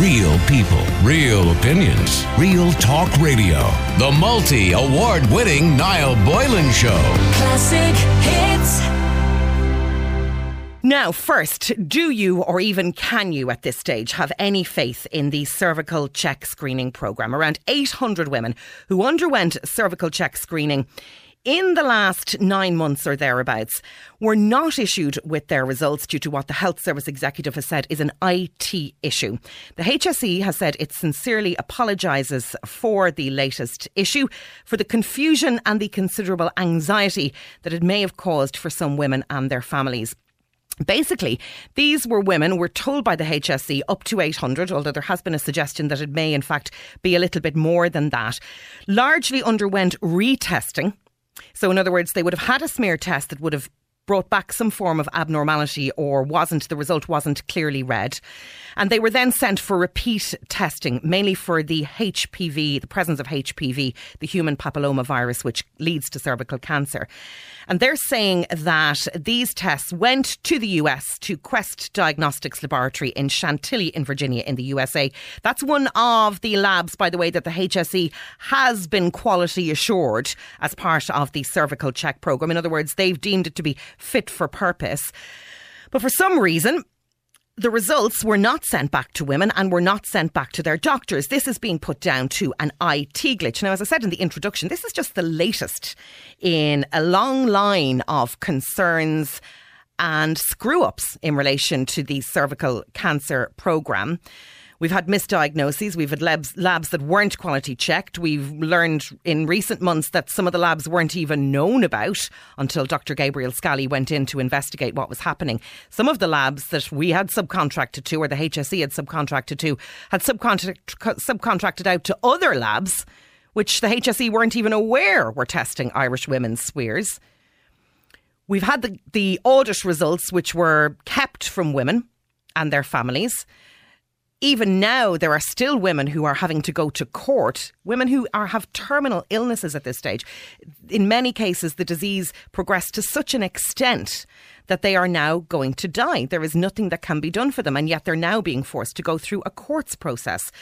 Real people, real opinions, real talk radio. The multi award winning Niall Boylan Show. Classic hits. Now, first, do you or even can you at this stage have any faith in the cervical check screening programme? Around 800 women who underwent cervical check screening in the last nine months or thereabouts were not issued with their results due to what the Health Service Executive has said is an IT issue. The HSE has said it sincerely apologises for the latest issue, for the confusion and the considerable anxiety that it may have caused for some women and their families. Basically, these were women, were told by the HSE up to 800, although there has been a suggestion that it may, in fact, be a little bit more than that, largely underwent retesting. So, in other words, they would have had a smear test that would have brought back some form of abnormality or wasn't, the result wasn't clearly read. And they were then sent for repeat testing, mainly for the HPV, the presence of HPV, the human papillomavirus, which leads to cervical cancer. And they're saying that these tests went to the US to Quest Diagnostics Laboratory in Chantilly in Virginia in the USA. That's one of the labs, by the way, that the HSE has been quality assured as part of the cervical check program. In other words, they've deemed it to be fit for purpose. But for some reason, the results were not sent back to women and were not sent back to their doctors. This is being put down to an IT glitch. Now, as I said in the introduction, this is just the latest in a long line of concerns and screw ups in relation to the cervical cancer programme. We've had misdiagnoses. We've had labs, labs that weren't quality checked. We've learned in recent months that some of the labs weren't even known about until Dr. Gabriel Scally went in to investigate what was happening. Some of the labs that we had subcontracted to, or the HSE had subcontracted to, had subcontract, subcontracted out to other labs, which the HSE weren't even aware were testing Irish women's smears. We've had the, the audit results, which were kept from women and their families even now, there are still women who are having to go to court, women who are, have terminal illnesses at this stage. In many cases, the disease progressed to such an extent that they are now going to die. There is nothing that can be done for them, and yet they're now being forced to go through a courts process.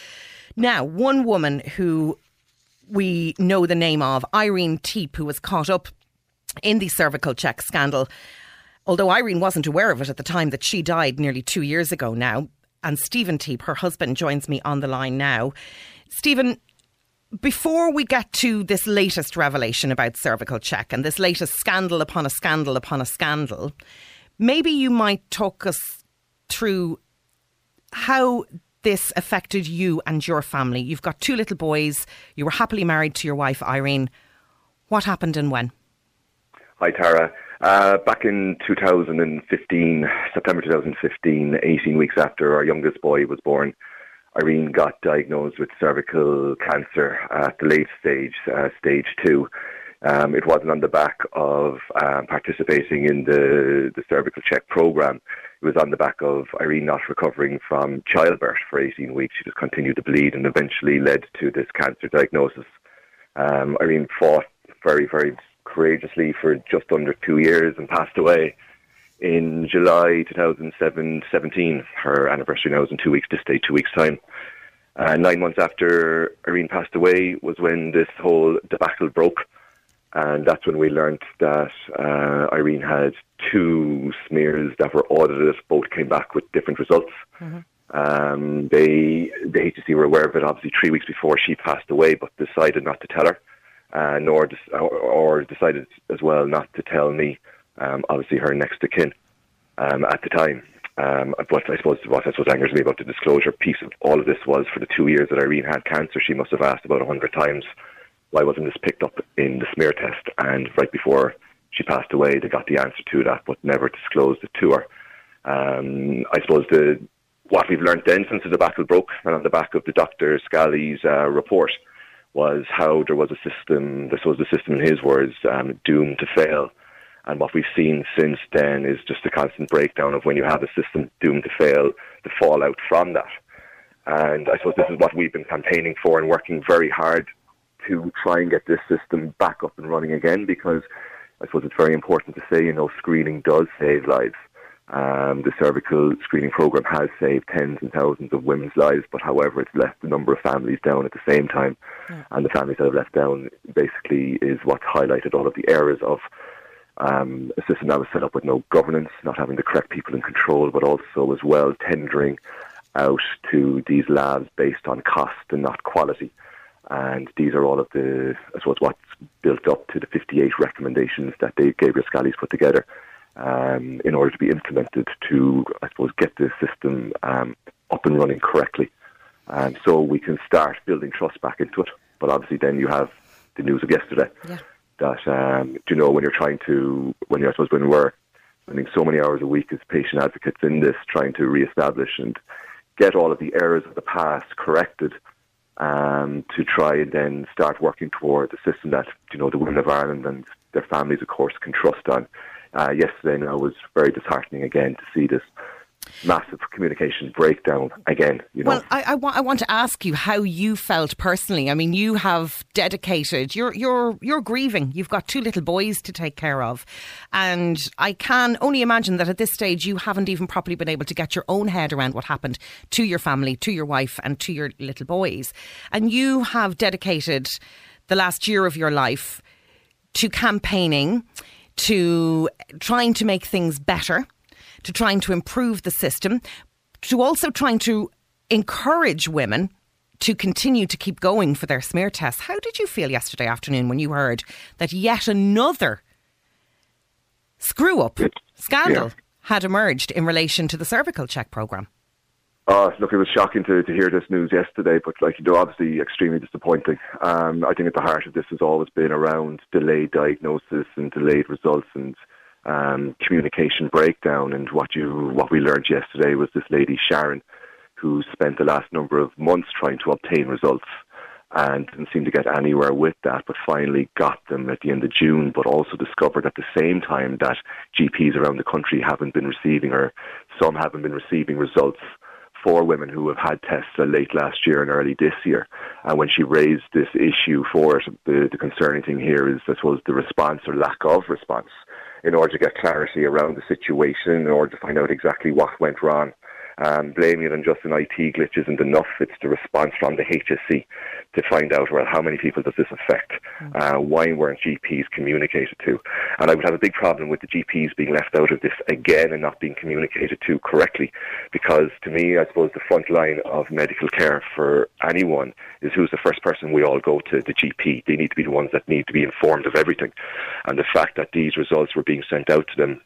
Now, one woman who we know the name of, Irene Teap, who was caught up in the cervical check scandal. Although Irene wasn't aware of it at the time that she died nearly two years ago now, and Stephen Teap, her husband, joins me on the line now. Stephen, before we get to this latest revelation about cervical check and this latest scandal upon a scandal upon a scandal, maybe you might talk us through how this affected you and your family. You've got two little boys. You were happily married to your wife, Irene. What happened and when? Hi, Tara. Uh, back in 2015, September 2015, 18 weeks after our youngest boy was born, Irene got diagnosed with cervical cancer at the late stage, uh, stage two. Um, it wasn't on the back of um, participating in the, the cervical check program. It was on the back of Irene not recovering from childbirth for 18 weeks. She just continued to bleed and eventually led to this cancer diagnosis. Um, Irene fought very, very courageously for just under two years and passed away in July 2017. Her anniversary now is in two weeks, this day, two weeks' time. Uh, nine months after Irene passed away was when this whole debacle broke. And that's when we learned that uh, Irene had two smears that were audited. Both came back with different results. Mm-hmm. Um, they, the HSE were aware of it obviously three weeks before she passed away, but decided not to tell her uh, nor or, decided as well not to tell me. Um, obviously, her next to kin um, at the time. Um, but I suppose what I suppose angers me about the disclosure piece of all of this was for the two years that Irene had cancer, she must have asked about hundred times why wasn't this picked up in the smear test. And right before she passed away, they got the answer to that, but never disclosed it to her. Um, I suppose the what we've learned then since the debacle broke, and on the back of the Dr. Scally's uh, report, was how there was a system, this was the system in his words, um, doomed to fail. And what we've seen since then is just a constant breakdown of when you have a system doomed to fail, the fallout from that. And I suppose this is what we've been campaigning for and working very hard to try and get this system back up and running again because I suppose it's very important to say, you know, screening does save lives. Um, the cervical screening program has saved tens and thousands of women's lives, but however, it's left a number of families down at the same time. Yeah. And the families that have left down basically is what's highlighted all of the errors of um, a system that was set up with no governance, not having the correct people in control, but also as well tendering out to these labs based on cost and not quality. And these are all of the, I suppose, what's built up to the 58 recommendations that Dave Gabriel Scally's put together um, in order to be implemented to, I suppose, get the system um, up and running correctly. And so we can start building trust back into it. But obviously, then you have the news of yesterday yeah. that, um, you know, when you're trying to, when you're, I suppose, when we're spending so many hours a week as patient advocates in this, trying to re-establish and get all of the errors of the past corrected um, to try and then start working toward the system that you know the women of Ireland and their families, of course, can trust on. Uh, yesterday, now was very disheartening again to see this massive communication breakdown again. You know? Well, I, I, wa- I want to ask you how you felt personally. I mean, you have dedicated. You're you're you're grieving. You've got two little boys to take care of, and I can only imagine that at this stage you haven't even properly been able to get your own head around what happened to your family, to your wife, and to your little boys. And you have dedicated the last year of your life to campaigning, to trying to make things better to trying to improve the system, to also trying to encourage women to continue to keep going for their smear tests. How did you feel yesterday afternoon when you heard that yet another screw up scandal yeah. had emerged in relation to the cervical check programme? Oh, look, it was shocking to, to hear this news yesterday, but like you know, obviously extremely disappointing. Um, I think at the heart of this has always been around delayed diagnosis and delayed results, and um, communication breakdown. And what you what we learned yesterday was this lady Sharon, who spent the last number of months trying to obtain results and didn't seem to get anywhere with that, but finally got them at the end of June, but also discovered at the same time that GPs around the country haven't been receiving, or some haven't been receiving results for women who have had tests late last year and early this year. And when she raised this issue for it, the, the concerning thing here is, I suppose, the response or lack of response in order to get clarity around the situation, in order to find out exactly what went wrong. Um, blaming it on just an IT glitch isn't enough. It's the response from the HSE to find out, well, how many people does this affect? Mm. Uh, why weren't GPs communicated to? And I would have a big problem with the GPs being left out of this again and not being communicated to correctly. Because to me, I suppose the front line of medical care for anyone is who's the first person we all go to, the GP. They need to be the ones that need to be informed of everything. And the fact that these results were being sent out to them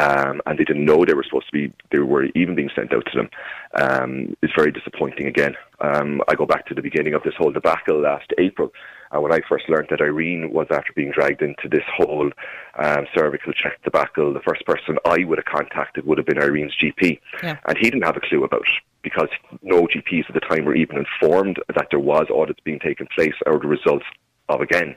um, and they didn't know they were supposed to be, they were even being sent out to them, um, is very disappointing again. Um, I go back to the beginning of this whole debacle last April, and when I first learned that Irene was after being dragged into this whole um, cervical check debacle, the first person I would have contacted would have been Irene's GP, yeah. and he didn't have a clue about it because no GPs at the time were even informed that there was audits being taken place or the results of again.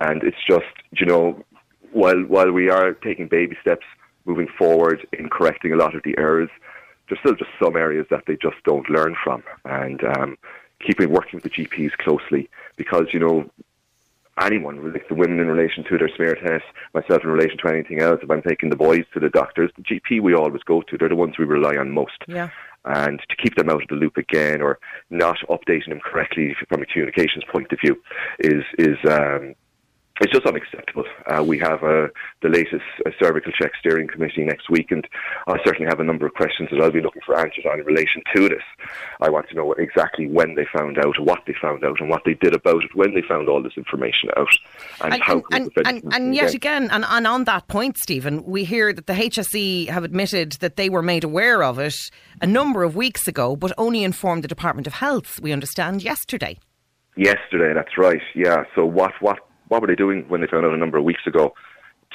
And it's just, you know, while while we are taking baby steps moving forward in correcting a lot of the errors. There's still just some areas that they just don't learn from, and um, keeping working with the GPs closely because you know anyone, like the women in relation to their smear test, myself in relation to anything else. If I'm taking the boys to the doctors, the GP we always go to, they're the ones we rely on most. Yeah. And to keep them out of the loop again, or not updating them correctly from a communications point of view, is is um, it's just unacceptable. Uh, we have uh, the latest uh, cervical check steering committee next week, and I certainly have a number of questions that I'll be looking for answers on in relation to this. I want to know exactly when they found out, what they found out, and what they did about it when they found all this information out, and, and how. And, and, and, and yet again, and, and on that point, Stephen, we hear that the HSE have admitted that they were made aware of it a number of weeks ago, but only informed the Department of Health. We understand yesterday. Yesterday, that's right. Yeah. So what what what were they doing when they found out a number of weeks ago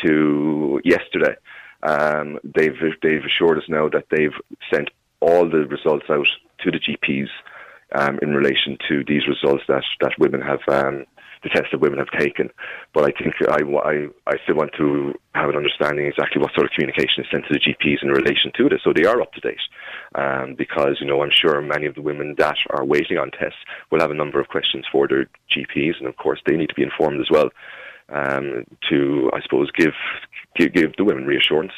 to yesterday? Um, they've they've assured us now that they've sent all the results out to the GPs um, in relation to these results that that women have um, the tests that women have taken. But I think I, I, I still want to have an understanding exactly what sort of communication is sent to the GPs in relation to this, so they are up to date. Um, because you know, I'm sure many of the women that are waiting on tests will have a number of questions for their GPs, and of course they need to be informed as well. Um, to I suppose give, give give the women reassurance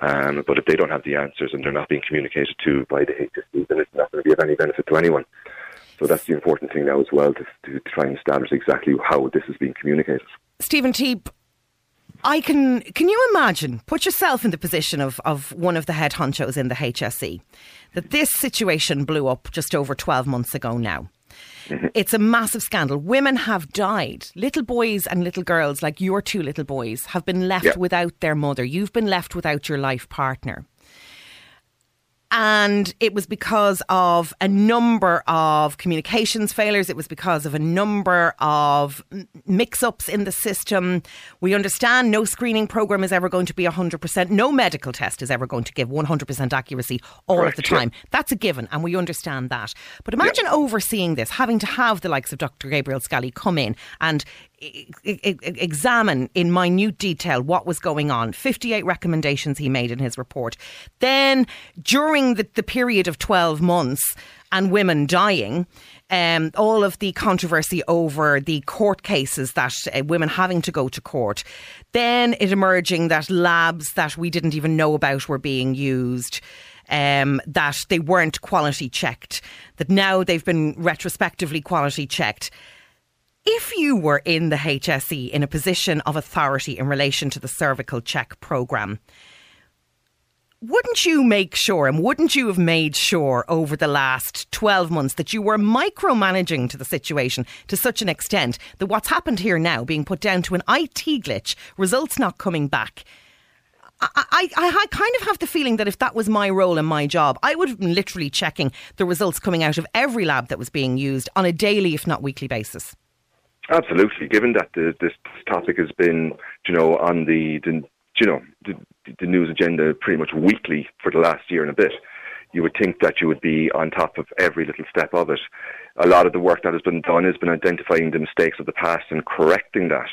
Um, but if they don't have the answers and they're not being communicated to by the HSE, then it's not going to be of any benefit to anyone. So that's the important thing now as well to, to try and establish exactly how this is being communicated. Stephen Teap, I can. Can you imagine? Put yourself in the position of, of one of the head honchos in the HSE. That this situation blew up just over twelve months ago now. Mm-hmm. It's a massive scandal. Women have died. Little boys and little girls, like your two little boys, have been left yeah. without their mother. You've been left without your life partner. And it was because of a number of communications failures. It was because of a number of mix ups in the system. We understand no screening program is ever going to be 100%. No medical test is ever going to give 100% accuracy all Correct, of the time. Yeah. That's a given, and we understand that. But imagine yeah. overseeing this, having to have the likes of Dr. Gabriel Scally come in and examine in minute detail what was going on. 58 recommendations he made in his report. Then, during the, the period of 12 months and women dying, um, all of the controversy over the court cases that uh, women having to go to court, then it emerging that labs that we didn't even know about were being used. Um, that they weren't quality checked, that now they've been retrospectively quality checked. If you were in the HSE in a position of authority in relation to the cervical check programme, wouldn't you make sure and wouldn't you have made sure over the last 12 months that you were micromanaging to the situation to such an extent that what's happened here now being put down to an IT glitch, results not coming back? I, I, I kind of have the feeling that if that was my role and my job, I would have been literally checking the results coming out of every lab that was being used on a daily, if not weekly basis. Absolutely. Given that the, this topic has been, you know, on the, the you know, the, the news agenda pretty much weekly for the last year and a bit, you would think that you would be on top of every little step of it. A lot of the work that has been done has been identifying the mistakes of the past and correcting that.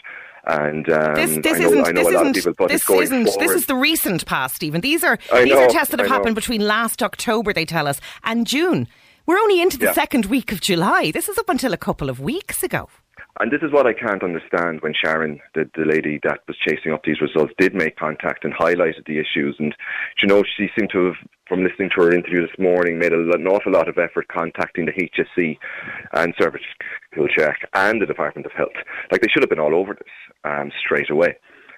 And um, this, this I know, isn't, I know this a lot of people, this isn't, forward. this is the recent past, Stephen. These are these know, are tests that have happened between last October, they tell us, and June. We're only into the yeah. second week of July. This is up until a couple of weeks ago. And this is what I can't understand when Sharon, the, the lady that was chasing up these results, did make contact and highlighted the issues. And, you know, she seemed to have, from listening to her interview this morning, made a, an awful lot of effort contacting the HSE and Cervical Check and the Department of Health. Like, they should have been all over this um, straight away.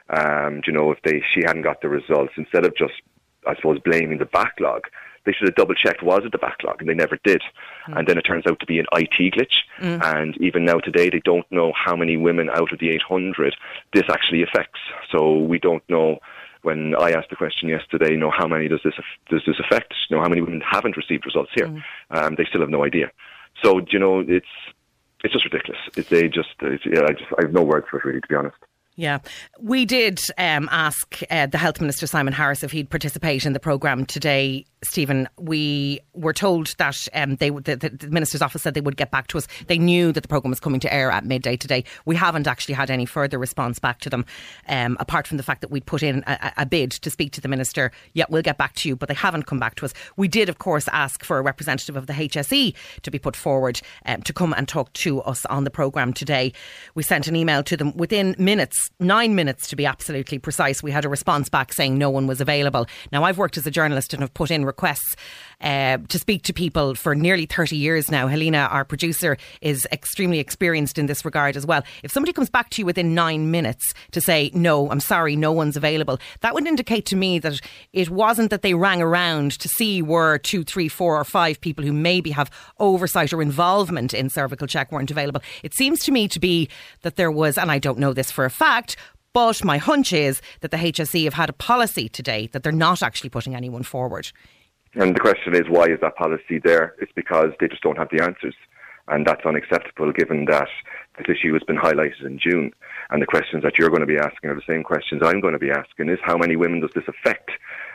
Um, you know, if they she hadn't got the results, instead of just, I suppose, blaming the backlog, they should have double checked was it the backlog, and they never did. Mm. And then it turns out to be an IT glitch. Mm. And even now today, they don't know how many women out of the 800 this actually affects. So we don't know. When I asked the question yesterday, you know, how many does this does this affect? You know, how many women haven't received results here? Mm. Um, they still have no idea. So you know, it's it's just ridiculous. It's, they just, yeah, I just, I have no words for it really, to be honest. Yeah, we did um, ask uh, the Health Minister Simon Harris if he'd participate in the programme today. Stephen, we were told that um, they the, the, minister's office said they would get back to us. They knew that the programme was coming to air at midday today. We haven't actually had any further response back to them, um, apart from the fact that we put in a, a, bid to speak to the minister. Yeah, we'll get back to you, but they haven't come back to us. We did, of course, ask for a representative of the HSE to be put forward um, to come and talk to us on the programme today. We sent an email to them within minutes, nine minutes to be absolutely precise. We had a response back saying no one was available. Now, I've worked as a journalist and have put in requests uh, to speak to people for nearly 30 years now. Helena, our producer, is extremely experienced in this regard as well. If somebody comes back to you within nine minutes to say, no, I'm sorry, no one's available, that would indicate to me that it wasn't that they rang around to see were two, three, four, or five people who maybe have oversight or involvement in cervical check weren't available. It seems to me to be that there was, and I don't know this for a fact, but my hunch is that the HSE have had a policy today that they're not actually putting anyone forward. And the question is, why is that policy there? It's because they just don't have the answers. And that's unacceptable given that this issue has been highlighted in June. And the questions that you're going to be asking are the same questions I'm going to be asking is how many women does this affect?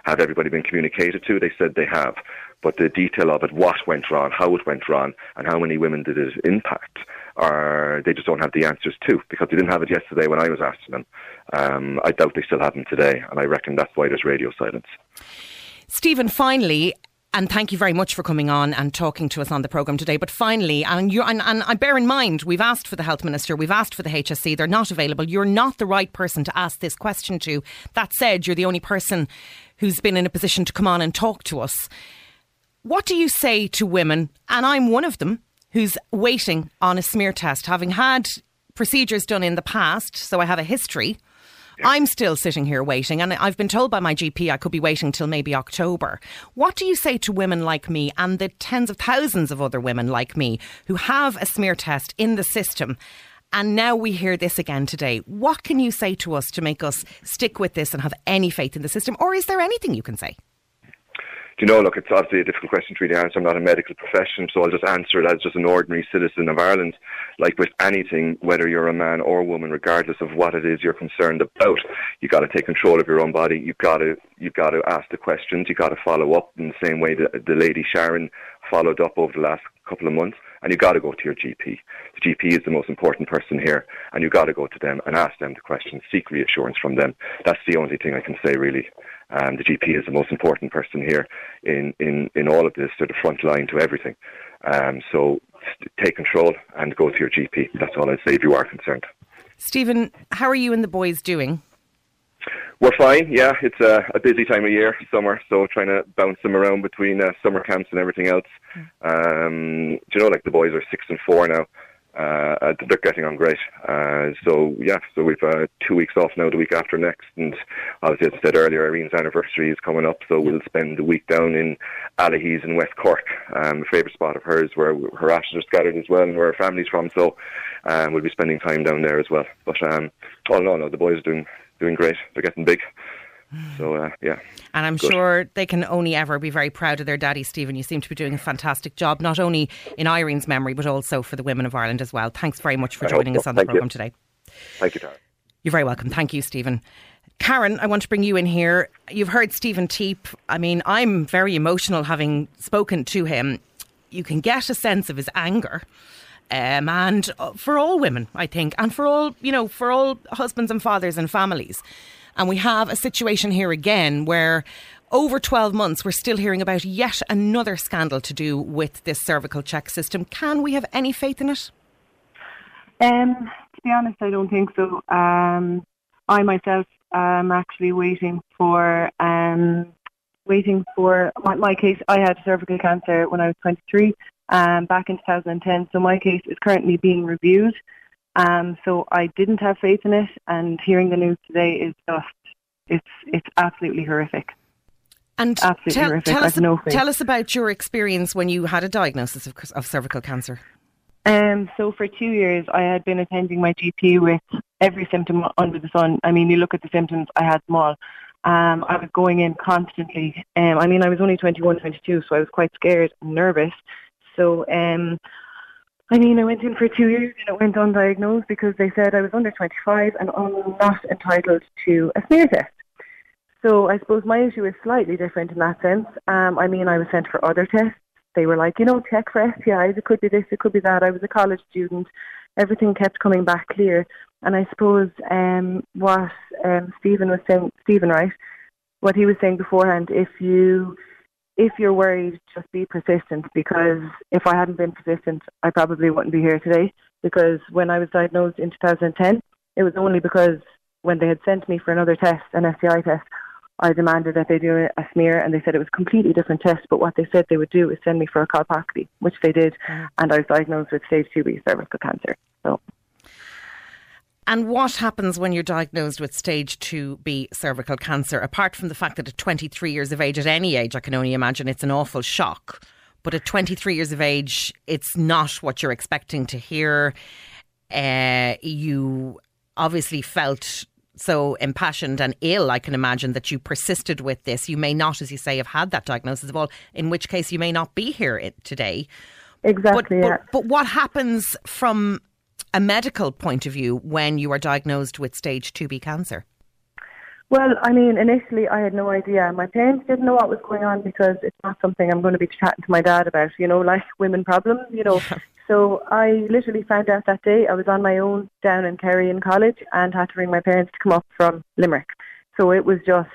Have everybody been communicated to? They said they have. But the detail of it, what went wrong, how it went wrong, and how many women did it impact, are they just don't have the answers to because they didn't have it yesterday when I was asking them. Um, I doubt they still have them today, and I reckon that's why there's radio silence. Stephen, finally, and thank you very much for coming on and talking to us on the programme today. But finally, and, you, and, and I bear in mind, we've asked for the Health Minister, we've asked for the HSE, they're not available. You're not the right person to ask this question to. That said, you're the only person who's been in a position to come on and talk to us. What do you say to women, and I'm one of them, who's waiting on a smear test, having had procedures done in the past, so I have a history. I'm still sitting here waiting, and I've been told by my GP I could be waiting till maybe October. What do you say to women like me and the tens of thousands of other women like me who have a smear test in the system? And now we hear this again today. What can you say to us to make us stick with this and have any faith in the system? Or is there anything you can say? Do you know, look, it's obviously a difficult question to really answer. I'm not a medical profession, so I'll just answer it as just an ordinary citizen of Ireland. Like with anything, whether you're a man or a woman, regardless of what it is you're concerned about, you got to take control of your own body. You've got to you've got to ask the questions. You've got to follow up in the same way that the lady Sharon followed up over the last couple of months and you've got to go to your GP. The GP is the most important person here, and you've got to go to them and ask them the questions, seek reassurance from them. That's the only thing I can say, really. Um, the GP is the most important person here in, in, in all of this, they're the front line to everything. Um, so take control and go to your GP. That's all I'd say if you are concerned. Stephen, how are you and the boys doing? We're fine. Yeah, it's a, a, busy time of year, summer. So trying to bounce them around between uh, summer camps and everything else. Um, do you know, like the boys are six and four now. Uh, they're getting on great. Uh, so yeah, so we've uh, two weeks off now, the week after next, and obviously as I said earlier, Irene's anniversary is coming up, so we'll spend the week down in Allihies in West Cork, um, a favourite spot of hers where her ashes are scattered as well, and where her family's from. So um, we'll be spending time down there as well. But um, all in all, no, the boys are doing doing great. They're getting big. So uh, yeah, and I'm Good. sure they can only ever be very proud of their daddy, Stephen. You seem to be doing a fantastic job, not only in Irene's memory, but also for the women of Ireland as well. Thanks very much for I joining us on the programme today. Thank you, Tara. You're very welcome. Thank you, Stephen. Karen, I want to bring you in here. You've heard Stephen Teap. I mean, I'm very emotional having spoken to him. You can get a sense of his anger. Um, and uh, for all women, I think, and for all, you know, for all husbands and fathers and families. And we have a situation here again where over 12 months, we're still hearing about yet another scandal to do with this cervical check system. Can we have any faith in it? Um, to be honest, I don't think so. Um, I myself am actually waiting for um, waiting for my, my, case. I had cervical cancer when I was 23, um, back in 2010. So my case is currently being reviewed. Um, so I didn't have faith in it, and hearing the news today is just it's it's absolutely horrific. And absolutely tell, horrific. Tell us, no tell us about your experience when you had a diagnosis of, of cervical cancer. Um, so for two years, I had been attending my GP with every symptom under the sun. I mean, you look at the symptoms, I had them all. Um, I was going in constantly. Um, I mean, I was only 21, 22, so I was quite scared and nervous. So um, I mean, I went in for two years and it went undiagnosed because they said I was under 25 and I'm not entitled to a smear test. So I suppose my issue is slightly different in that sense. Um, I mean, I was sent for other tests. They were like, you know, check for STIs. It could be this, it could be that. I was a college student. Everything kept coming back clear. And I suppose um, what um, Stephen was saying, Stephen, right, what he was saying beforehand, if you if you're worried, just be persistent because if I hadn't been persistent, I probably wouldn't be here today. Because when I was diagnosed in 2010, it was only because when they had sent me for another test, an STI test, I demanded that they do a smear and they said it was a completely different test, but what they said they would do is send me for a colposcopy, which they did, mm. and I was diagnosed with stage 2B cervical cancer. So and what happens when you're diagnosed with stage 2B cervical cancer? Apart from the fact that at 23 years of age, at any age, I can only imagine it's an awful shock. But at 23 years of age, it's not what you're expecting to hear. Uh, you obviously felt so impassioned and ill, I can imagine, that you persisted with this. You may not, as you say, have had that diagnosis of all, in which case you may not be here today. Exactly. But, yeah. but, but what happens from a medical point of view when you are diagnosed with stage 2B cancer? Well, I mean, initially I had no idea. My parents didn't know what was going on because it's not something I'm going to be chatting to my dad about, you know, like women problems, you know. so I literally found out that day. I was on my own down in Kerry in college and had to ring my parents to come up from Limerick. So it was just,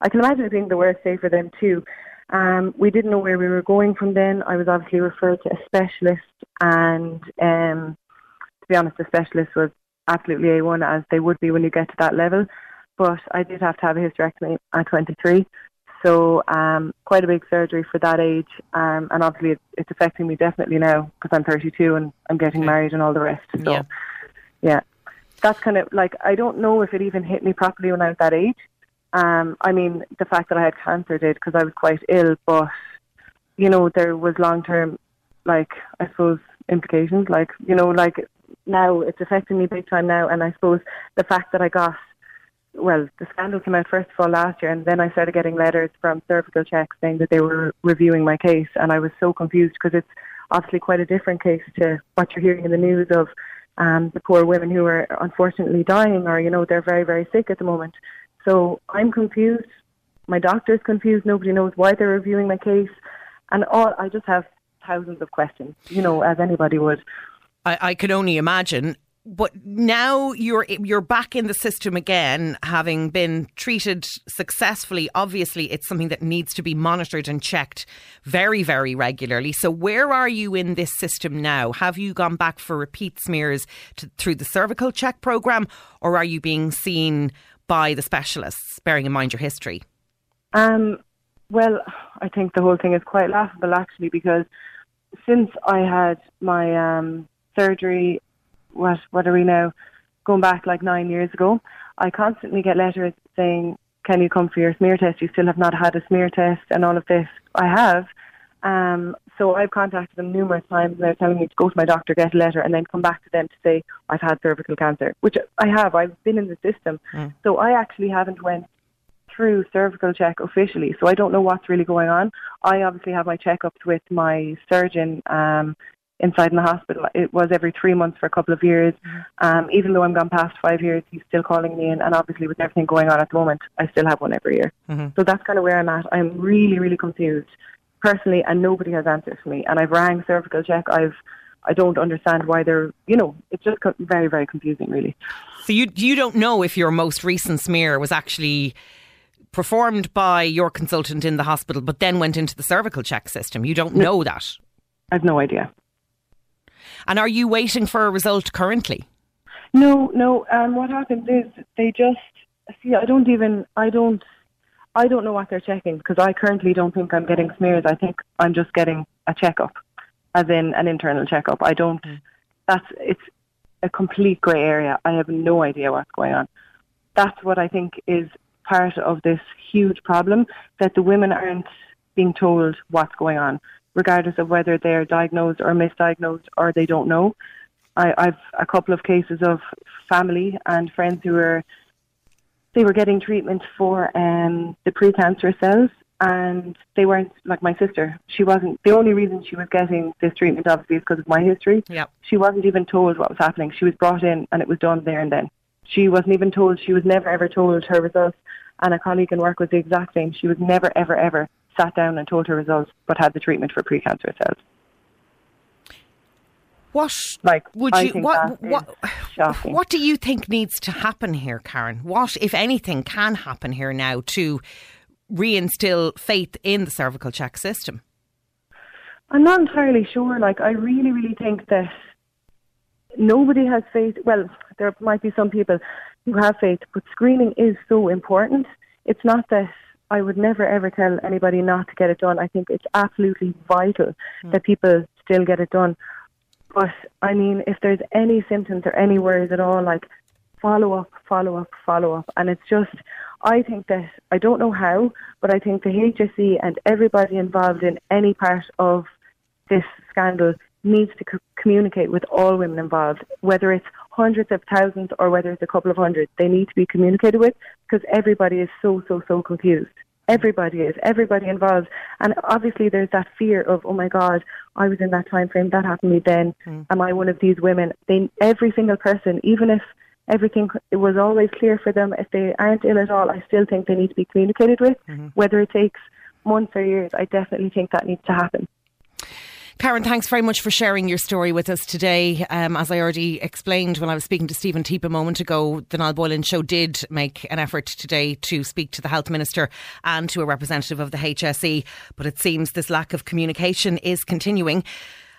I can imagine it being the worst day for them too. Um, we didn't know where we were going from then. I was obviously referred to a specialist and um, be honest, the specialist was absolutely A1 as they would be when you get to that level. But I did have to have a hysterectomy at 23. So um, quite a big surgery for that age, um, and obviously it, it's affecting me definitely now because I'm 32 and I'm getting Okay. married and all the rest. So Yeah. yeah, that's kind of like I don't know if it even hit me properly when I was that age. Um, I mean, the fact that I had cancer did because I was quite ill, but you know there was long term, like I suppose implications. Like you know, like now it's affecting me big time now, and I suppose the fact that I got well, the scandal came out first of all last year, and then I started getting letters from cervical checks saying that they were reviewing my case, and I was so confused because it's obviously quite a different case to what you're hearing in the news of um, the poor women who are unfortunately dying, or you know they're very very sick at the moment. So I'm confused. My doctor's confused. Nobody knows why they're reviewing my case, and all I just have thousands of questions, you know, as anybody would. I, I can only imagine. But now you're you're back in the system again, having been treated successfully. Obviously, it's something that needs to be monitored and checked very, very regularly. So, where are you in this system now? Have you gone back for repeat smears to, through the cervical check program, or are you being seen by the specialists? Bearing in mind your history. Um, well, I think the whole thing is quite laughable actually because since I had my um, surgery, what what are we now? Going back like nine years ago, I constantly get letters saying, "Can you come for your smear test? You still have not had a smear test," and all of this. I have. Um, so I've contacted them numerous times, and they're telling me to go to my doctor, get a letter, and then come back to them to say I've had cervical cancer, which I have. I've been in the system, so I actually haven't went through cervical check officially, so I don't know what's really going on. I obviously have my checkups with my surgeon um, inside in the hospital. It was every three months for a couple of years. Um, even though I'm gone past five years, he's still calling me in, and obviously with everything going on at the moment, I still have one every year. So that's kind of where I'm at. I'm really, really confused personally, and nobody has answers for me. And I've rang cervical check. I've I don't understand why they're, you know, it's just very, very confusing, really. So you you don't know if your most recent smear was actually performed by your consultant in the hospital, but then went into the cervical check system. You don't know that. I've no idea. And are you waiting for a result currently? No, no. And what happens is they just see. I don't even. I don't. I don't know what they're checking because I currently don't think I'm getting smears. I think I'm just getting a checkup, as in an internal checkup. I don't. Hmm. That's it's a complete grey area. I have no idea what's going on. That's what I think is part of this huge problem that the women aren't being told what's going on, regardless of whether they're diagnosed or misdiagnosed or they don't know. I, I've a couple of cases of family and friends who were they were getting treatment for um, the precancerous cells, and they weren't like my sister. She wasn't the only reason she was getting this treatment. Obviously, is because of my history. Yep. She wasn't even told what was happening. She was brought in, and it was done there and then. She wasn't even told. She was never ever told her results. And a colleague in work was the exact same. She was never ever ever sat down and told her results, but had the treatment for precancerous cells. What Like, would I you what what shocking. what do you think needs to happen here, Karen? What, if anything, can happen here now to reinstill faith in the cervical check system? I'm not entirely sure. Like, I really, really think that nobody has faith. Well, there might be some people who have faith, but screening is so important. It's not that I would never ever tell anybody not to get it done. I think it's absolutely vital hmm. that people still get it done. But I mean, if there's any symptoms or any worries at all, like follow up, follow up, follow up. And it's just, I think that, I don't know how, but I think the HSE and everybody involved in any part of this scandal needs to co- communicate with all women involved, whether it's hundreds of thousands or whether it's a couple of hundred. They need to be communicated with because everybody is so, so, so confused. Everybody is, everybody involved. And obviously there's that fear of, oh my God, I was in that time frame, that happened to me then. Mm. Am I one of these women? They, every single person, even if everything it was always clear for them, if they aren't ill at all, I still think they need to be communicated with. Mm-hmm. Whether it takes months or years, I definitely think that needs to happen. Karen, thanks very much for sharing your story with us today. Um, as I already explained when I was speaking to Stephen Teap a moment ago, the Niall Boylan Show did make an effort today to speak to the Health Minister and to a representative of the HSE, but it seems this lack of communication is continuing.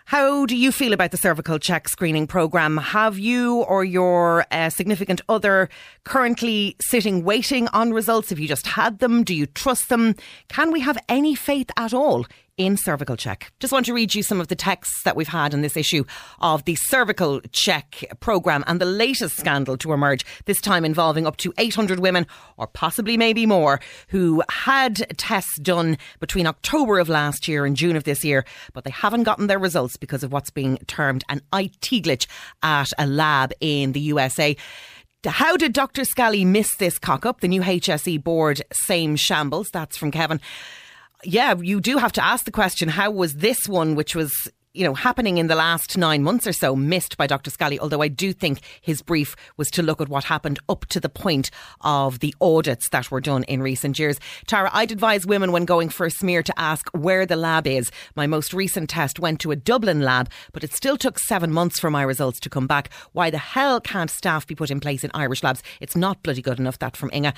How do you feel about the cervical check screening programme? Have you or your uh, significant other currently sitting waiting on results? Have you just had them? Do you trust them? Can we have any faith at all in cervical check. Just want to read you some of the texts that we've had on this issue of the cervical check programme and the latest scandal to emerge, this time involving up to 800 women, or possibly maybe more, who had tests done between October of last year and June of this year, but they haven't gotten their results because of what's being termed an IT glitch at a lab in the USA. How did Dr. Scally miss this cock up? The new HSE board, same shambles. That's from Kevin yeah, you do have to ask the question how was this one, which was you know, happening in the last nine months or so, missed by Dr. Scally, although I do think his brief was to look at what happened up to the point of the audits that were done in recent years. Tara, I'd advise women when going for a smear to ask where the lab is. My most recent test went to a Dublin lab, but it still took seven months for my results to come back. Why the hell can't staff be put in place in Irish labs? It's not bloody good enough, that from Inga.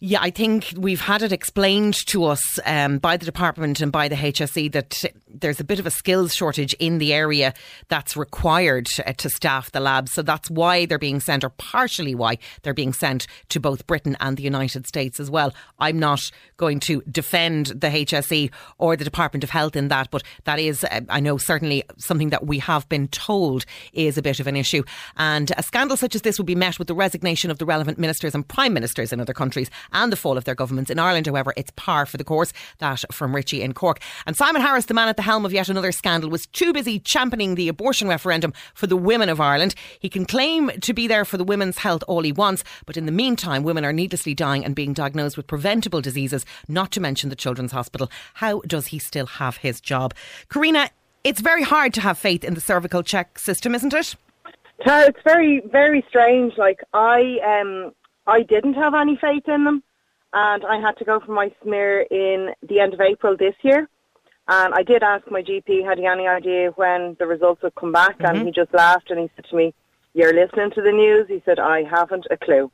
Yeah, I think we've had it explained to us um, by the department and by the HSE that there's a bit of a skills shortage in the area that's required uh, to staff the labs. So that's why they're being sent, or partially why they're being sent to both Britain and the United States as well. I'm not going to defend the HSE or the Department of Health in that, but that is, uh, I know, certainly something that we have been told is a bit of an issue. And a scandal such as this would be met with the resignation of the relevant ministers and prime ministers in other countries and the fall of their governments. In Ireland, however, it's par for the course. That from Richie in Cork. And Simon Harris, the man at the helm of yet another scandal, was too busy championing the abortion referendum for the women of Ireland. He can claim to be there for the women's health all he wants, but in the meantime, women are needlessly dying and being diagnosed with preventable diseases, not to mention the Children's Hospital. How does he still have his job? Karina, it's very hard to have faith in the cervical check system, isn't it? It's very, very strange. Like I, um, I didn't have any faith in them and I had to go for my smear in the end of April this year. And I did ask my GP, had he any idea when the results would come back? Mm-hmm. And he just laughed and he said to me, You're listening to the news? He said, I haven't a clue.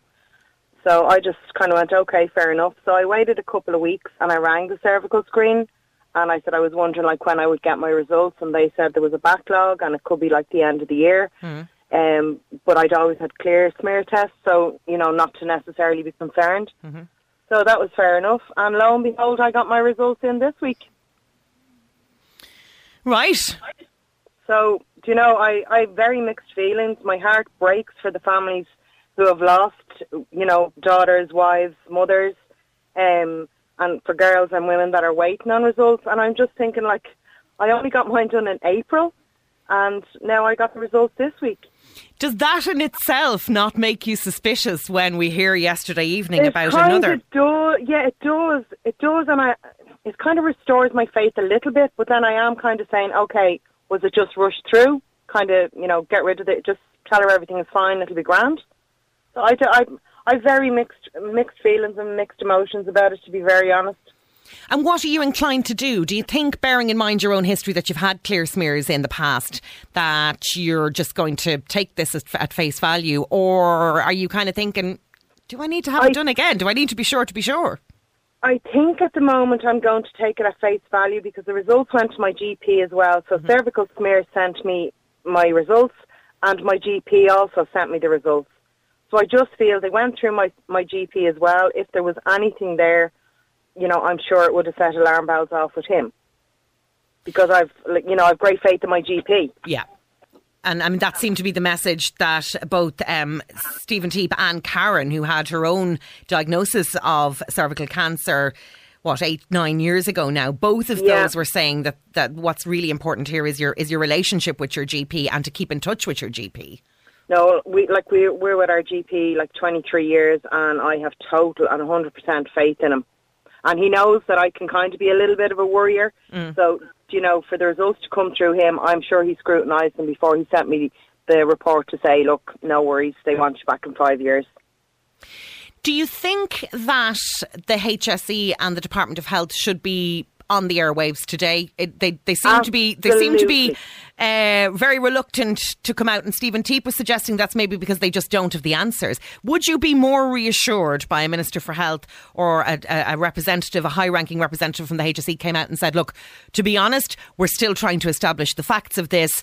So I just kind of went, Okay, fair enough. So I waited a couple of weeks and I rang the cervical screen and I said I was wondering like when I would get my results and they said there was a backlog and it could be like the end of the year. Mm. Um, but I'd always had clear smear tests, so, you know, not to necessarily be concerned. Mm-hmm. So that was fair enough. And lo and behold, I got my results in this week. Right. So, do you know, I, I have very mixed feelings. My heart breaks for the families who have lost, you know, daughters, wives, mothers, um, and for girls and women that are waiting on results. And I'm just thinking, like, I only got mine done in April, and now I got the results this week. Does that in itself not make you suspicious when we hear yesterday evening it about kind another? Of does, yeah, it does. It does, and I, it kind of restores my faith a little bit. But then I am kind of saying, okay, was it just rushed through? Kind of, you know, get rid of it. Just tell her everything is fine. It'll be grand. So I, I, I have very mixed mixed feelings and mixed emotions about it. To be very honest. And what are you inclined to do? Do you think, bearing in mind your own history, that you've had clear smears in the past, that you're just going to take this at face value? Or are you kind of thinking, do I need to have I, it done again? Do I need to be sure to be sure? I think at the moment I'm going to take it at face value because the results went to my GP as well. So mm-hmm. cervical smear sent me my results and my GP also sent me the results. So I just feel they went through my, my GP as well. If there was anything there you know, I'm sure it would have set alarm bells off with him because I've, you know, I've great faith in my GP. Yeah. And I mean, that seemed to be the message that both um, Stephen Teap and Karen, who had her own diagnosis of cervical cancer, what eight nine years ago now, both of yeah. those were saying that that what's really important here is your is your relationship with your GP and to keep in touch with your GP. No, we like we we're with our GP like 23 years, and I have total and 100 percent faith in him and he knows that I can kind of be a little bit of a worrier. Mm. So, you know, for the results to come through him, I'm sure he scrutinised them before he sent me the report to say, look, no worries, they want you back in five years. Do you think that the HSE and the Department of Health should be on the airwaves today. It, they they seem Absolutely. to be they seem to be uh, very reluctant to come out. And Stephen Teap was suggesting that's maybe because they just don't have the answers. Would you be more reassured by a Minister for Health or a, a representative, a high ranking representative from the HSE came out and said, look, to be honest, we're still trying to establish the facts of this?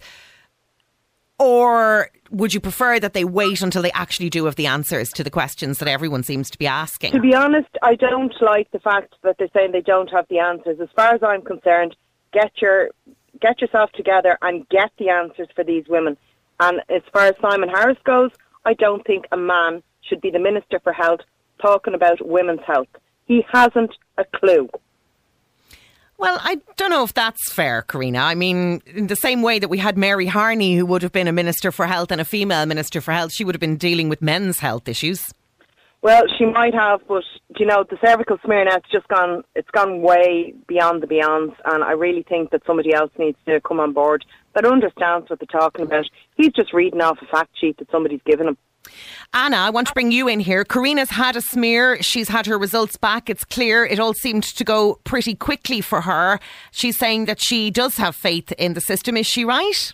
Or would you prefer that they wait until they actually do have the answers to the questions that everyone seems to be asking? To be honest, I don't like the fact that they're saying they don't have the answers. As far as I'm concerned, get your get yourself together and get the answers for these women. And as far as Simon Harris goes, I don't think a man should be the Minister for Health talking about women's health. He hasn't a clue. Well, I don't know if that's fair, Karina. I mean, in the same way that we had Mary Harney, who would have been a Minister for Health and a female Minister for Health, she would have been dealing with men's health issues. Well, she might have, but you know, the cervical smear now it's just gone. It's gone way beyond the beyonds, and I really think that somebody else needs to come on board that understands what they're talking about. He's just reading off a fact sheet that somebody's given him. Anna, I want to bring you in here. Karina's had a smear. She's had her results back. It's clear it all seemed to go pretty quickly for her. She's saying that she does have faith in the system. Is she right?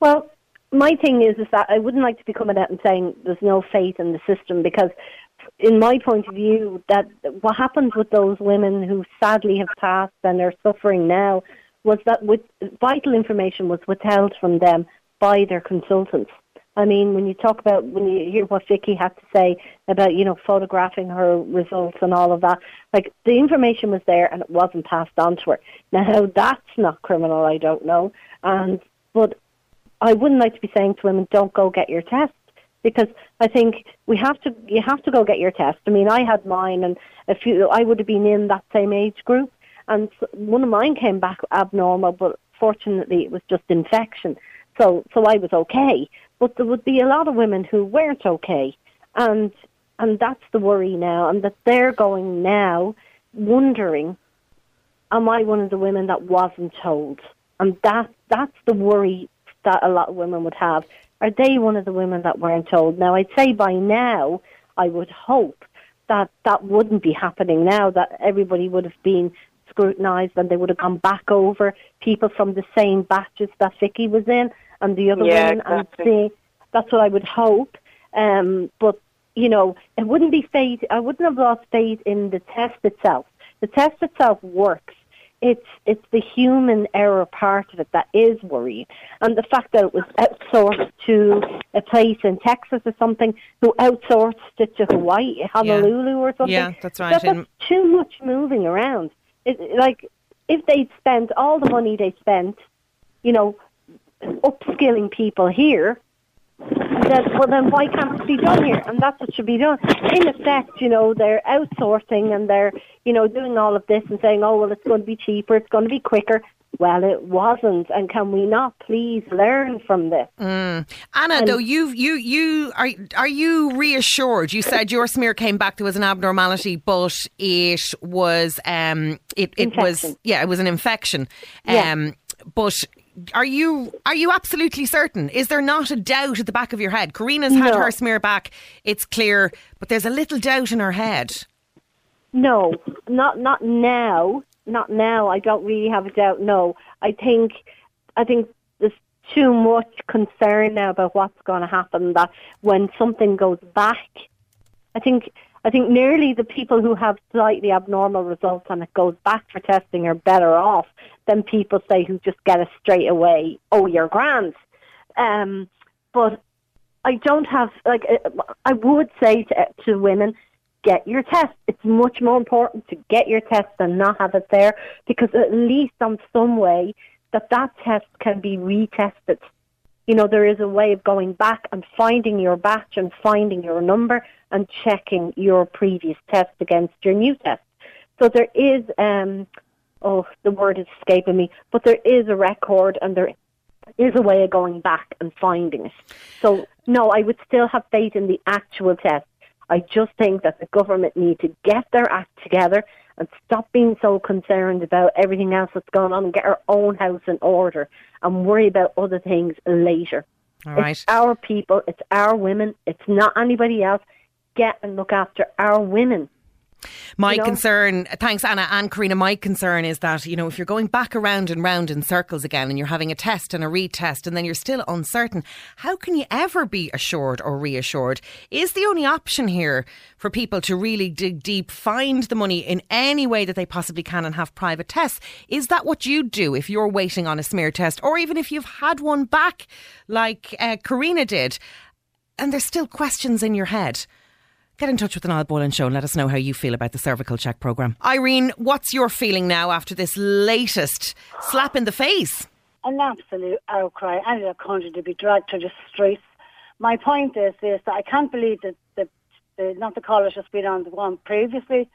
Well, my thing is is that I wouldn't like to be coming out and saying there's no faith in the system because in my point of view that what happened with those women who sadly have passed and are suffering now was that with vital information was withheld from them by their consultants. I mean, when you talk about when you hear what Vicky had to say about you know photographing her results and all of that, like the information was there and it wasn't passed on to her. Now, how that's not criminal, I don't know. And but I wouldn't like to be saying to women, don't go get your test because I think we have to. You have to go get your test. I mean, I had mine, and a few. I would have been in that same age group, and one of mine came back abnormal, but fortunately, it was just infection. So, so I was okay but there would be a lot of women who weren't okay, and and that's the worry now, and that they're going now wondering, am I one of the women that wasn't told? And that that's the worry that a lot of women would have. Are they one of the women that weren't told? Now, I'd say by now, I would hope that that wouldn't be happening now, that everybody would have been scrutinised and they would have gone back over people from the same batches that Vicky was in and the other yeah, women exactly. and see that's what I would hope. Um, but you know, it wouldn't be faith. I wouldn't have lost faith in the test itself. The test itself works. It's it's the human error part of it that is worrying, and the fact that it was outsourced to a place in Texas or something who outsourced it to Hawaii, Honolulu yeah. or something. Yeah, that's right. That, that's too much moving around. It, like if they'd spent all the money they spent, you know, upskilling people here, then well then why can't it be done here? And that's what should be done. In effect, you know, they're outsourcing and they're, you know, doing all of this and saying, Oh well it's going to be cheaper, it's going to be quicker. Well, it wasn't, and can we not please learn from this? Mm. Anna, and though you you you are are you reassured? You said your smear came back there was an abnormality, but it was um it, it was yeah it was an infection. Um, yeah. but are you are you absolutely certain? Is there not a doubt at the back of your head? Karina's had no. her smear back; it's clear, but there's a little doubt in her head. No, not not now. Not now. I don't really have a doubt. No, I think I think there's too much concern now about what's going to happen. That when something goes back, I think I think nearly the people who have slightly abnormal results and it goes back for testing are better off than people say who just get it straight away. Oh, you're grand. Um, but I don't have like I would say to, to women, get your test. It's much more important to get your test than not have it there because at least on some way that that test can be retested. You know, there is a way of going back and finding your batch and finding your number and checking your previous test against your new test. So there is, um, oh, the word is escaping me, but there is a record and there is a way of going back and finding it. So no, I would still have faith in the actual test. I just think that the government need to get their act together and stop being so concerned about everything else that's going on and get our own house in order and worry about other things later. All right. It's our people, it's our women, it's not anybody else get and look after our women. My You know? concern, thanks Anna and Karina, my concern is that, you know, if you're going back around and round in circles again and you're having a test and a retest and then you're still uncertain, how can you ever be assured or reassured? Is the only option here for people to really dig deep, find the money in any way that they possibly can and have private tests? Is that what you do if you're waiting on a smear test or even if you've had one back like uh, Karina did and there's still questions in your head? Get in touch with the Niall Boylan Show and let us know how you feel about the cervical check programme. Irene, what's your feeling now after this latest slap in the face? An absolute outcry. Any other country to be dragged to the streets. My point is this, that I can't believe that the, the not the caller just been on the one previously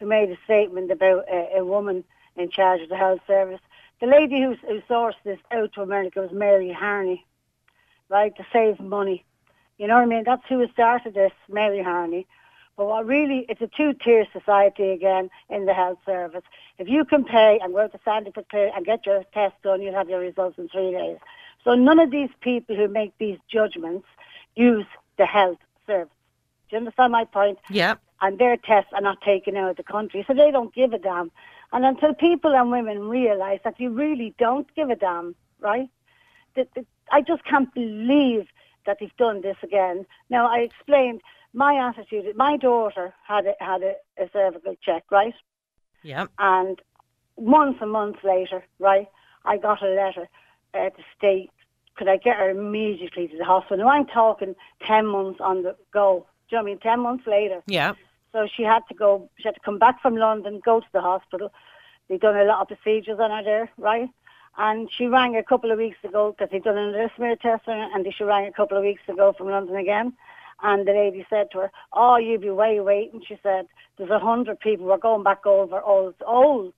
who made a statement about a, a woman in charge of the health service. The lady who, who sourced this out to America was Mary Harney, right, to save money. You know what I mean? That's who started this, Mary Harney. But what really, it's a two-tier society again in the health service. If you can pay and go to Sandyford Clear and get your test done, you'll have your results in three days. So none of these people who make these judgments use the health service. Do you understand my point? Yeah. And their tests are not taken out of the country, so they don't give a damn. And until people and women realise that you really don't give a damn, right? The, I just can't believe that they've done this again. Now, I explained my attitude. My daughter had a, had a, a cervical check, right? Yeah. And months and months later, right, I got a letter uh, to state could I get her immediately to the hospital. Now, I'm talking 10 months on the go. Do you know what I mean? 10 months later. Yeah. So she had to go, she had to come back from London, go to the hospital. They'd done a lot of procedures on her there, right? And she rang a couple of weeks ago because they'd done another smear test on her, and she rang a couple of weeks ago from London again. And the lady said to her, "Oh, you'll be way waiting." She said, "There's a hundred people. We're going back over old, old,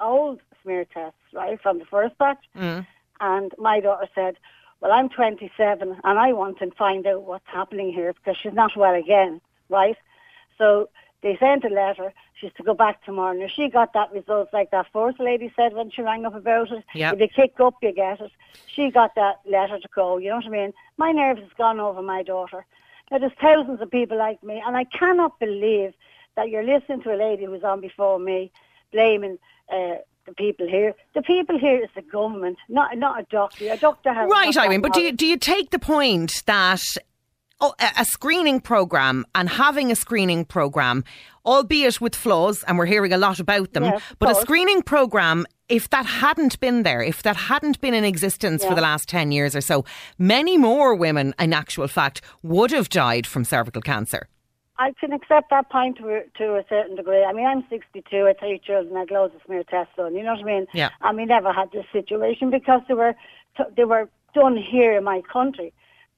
old smear tests, right, from the first batch." Mm. And my daughter said, "Well, I'm 27, and I want to find out what's happening here because she's not well again, right?" So they sent a letter. She's to go back tomorrow. Now, she got that result like that first lady said when she rang up about it. Yep. If you kick up, you get it. She got that letter to go. You know what I mean? My nerves has gone over my daughter. Now, there's thousands of people like me, and I cannot believe that you're listening to a lady who was on before me blaming uh, the people here. The people here is the government, not not a doctor. A doctor has Right, Irene, that but do you, do you take the point that Oh, a a screening programme and having a screening programme, albeit with flaws, and we're hearing a lot about them, but a screening programme, if that hadn't been there, if that hadn't been in existence for the last 10 years or so, many more women, in actual fact, would have died from cervical cancer. I can accept that point to, a- to a certain degree. I mean, I'm 62, I three children, I had loads of smear tests done. You know what I mean? Yeah. And we never had this situation because they were they were done here in my country.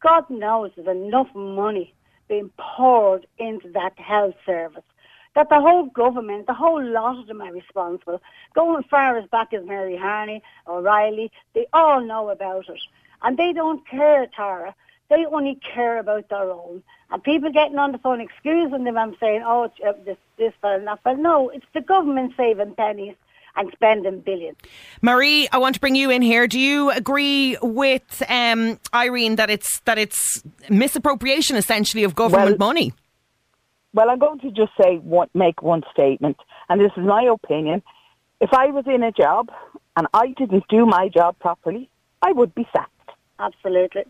God knows there's enough money being poured into that health service that the whole government, the whole lot of them are responsible. Going as far as back as Mary Harney, O'Reilly, they all know about it. And they don't care, Tara. They only care about their own. And people getting on the phone excusing them and saying, oh, uh, this, this, that and that. But no, it's the government saving pennies and spending billions. Marie, I want to bring you in here. Do you agree with um, Irene that it's that it's misappropriation essentially of government Well- money? Well, I'm going to just say one, make one statement, and this is my opinion. If I was in a job and I didn't do my job properly, I would be sacked. Absolutely.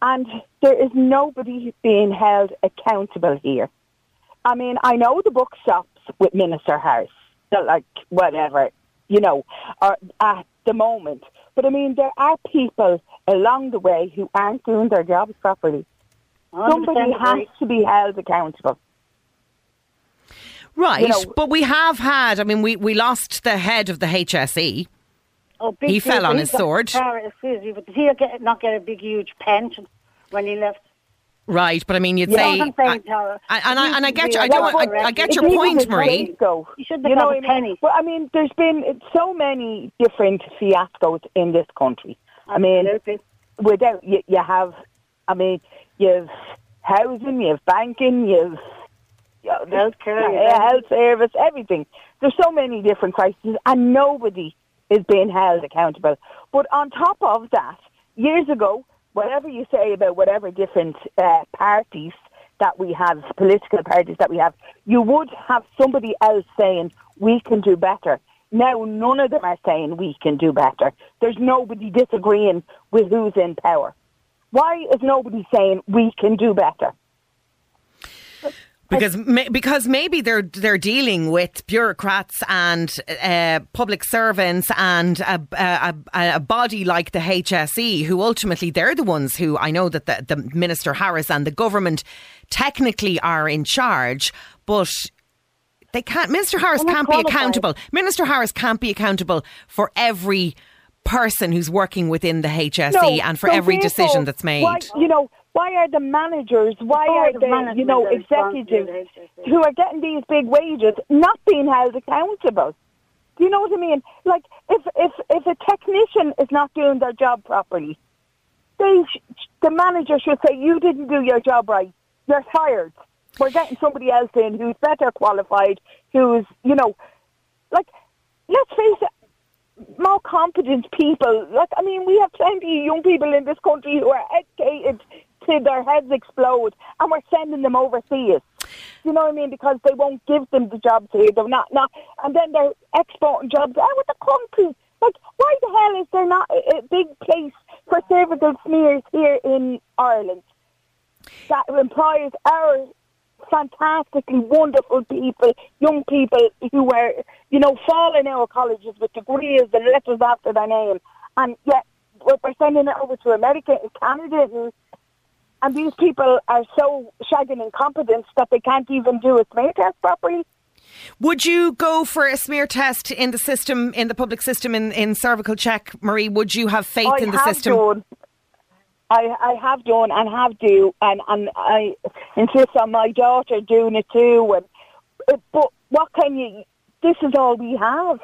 And there is nobody being held accountable here. I mean, I know the book stops with Minister Harris, that like whatever, you know, or at the moment. But I mean, there are people along the way who aren't doing their jobs properly. Somebody has to be held accountable. Right, you know- but we have had. I mean, we, we lost the head of the HSE. Oh, big He fell on his sword. Tara, excuse me, but did he get, not get a big, huge pension when he left? Right, but I mean, you'd You know say, what I'm saying, I- Tara? I- and I and I get you. I don't. I, I get your point, a Marie. Go. He shouldn't have you know got what a I mean? penny. Well, I mean, there's been so many different fiascos in this country. I mean, without you, you have, I mean, you've housing, you've banking, you've you know, Healthcare, yeah, yeah. health service, everything. There's so many different crises, and nobody is being held accountable. But on top of that, years ago, whatever you say about whatever different uh, parties, that we have, political parties that we have, you would have somebody else saying, we can do better. Now, none of them are saying we can do better. There's nobody disagreeing with who's in power. Why is nobody saying we can do better? Because ma- because maybe they're they're dealing with bureaucrats and uh, public servants and a, a, a, body like the HSE, who ultimately they're the ones who I know that the, the Minister Harris and the government technically are in charge, but they can't. Minister Harris can't be accountable. Minister Harris can't be accountable for every person who's working within the HSE No, and for so every decision that's made. Why, you know, why are the managers, why Board are the, you know, executives for the HSE. who are getting these big wages not being held accountable? Do you know what I mean? Like, if if if a technician is not doing their job properly, they sh- the manager should say, "You didn't do your job right. You're fired. We're getting somebody else in who's better qualified, who's you know, like, let's face it." More competent people. Like, I mean, we have plenty of young people in this country who are educated till their heads explode, and we're sending them overseas. You know what I mean? Because they won't give them the jobs here. They're not, not, and then they're exporting jobs out with the country. Like, why the hell is there not a, a big place for cervical smears here in Ireland that employs our fantastically wonderful people, young people who are, you know, falling out of colleges with degrees and letters after their name, and yet we're we're sending it over to America and Canada and and these people are so shagging incompetence that they can't even do a smear test properly. Would you go for a smear test in the system, in the public system, in, in cervical check, Marie? Would you have faith I in the have system? Done, I, I have done and have do, and, and I insist on my daughter doing it too. And but what can you? This is all we have,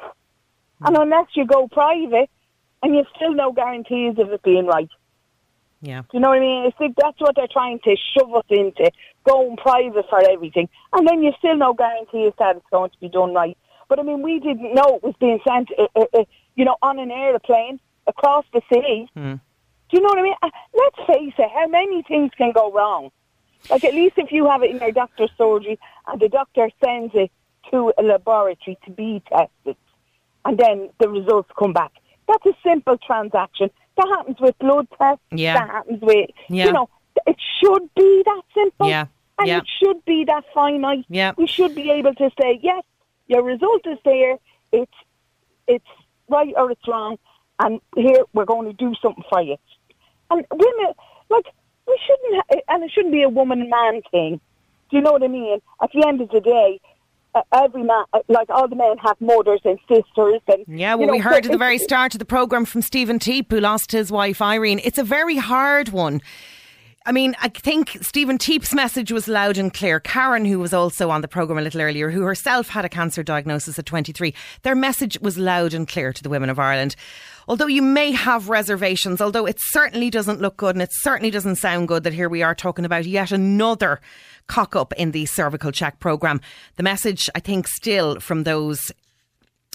and hmm. unless you go private, and you've still no guarantees of it being right. Yeah. Do you know what I mean? I think that's what they're trying to shove us into, going private for everything. And then you've still no guarantee that it's going to be done right. But I mean, we didn't know it was being sent, uh, uh, uh, you know, on an aeroplane across the sea. Hmm. Do you know what I mean? Uh, let's face it, how many things can go wrong? Like, at least if you have it in your doctor's surgery and the doctor sends it to a laboratory to be tested, and then the results come back. That's a simple transaction. That happens with blood tests. Yeah. That happens with, Yeah. you know, it should be that simple. Yeah. And Yeah. it should be that finite. Yeah. We should be able to say, yes, your result is there. It's, it's right or it's wrong. And here, we're going to do something for you. And women, like, we shouldn't, ha- and it shouldn't be a woman and man thing. Do you know what I mean? At the end of the day, every man, uh, like all the men have mothers and sisters. And Yeah, you well, know, we so heard at the very start of the programme from Stephen Teap, who lost his wife Irene. It's a very hard one. I mean, I think Stephen Teap's message was loud and clear. Karen, who was also on the programme a little earlier, who herself had a cancer diagnosis at 23, their message was loud and clear to the women of Ireland. Although you may have reservations, although it certainly doesn't look good and it certainly doesn't sound good that here we are talking about yet another cock up in the cervical check programme. The message, I think, still from those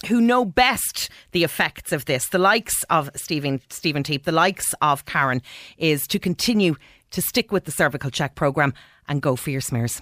who know best the effects of this, the likes of Stephen Stephen Teap, the likes of Karen, is to continue to stick with the cervical check program and go for your smears.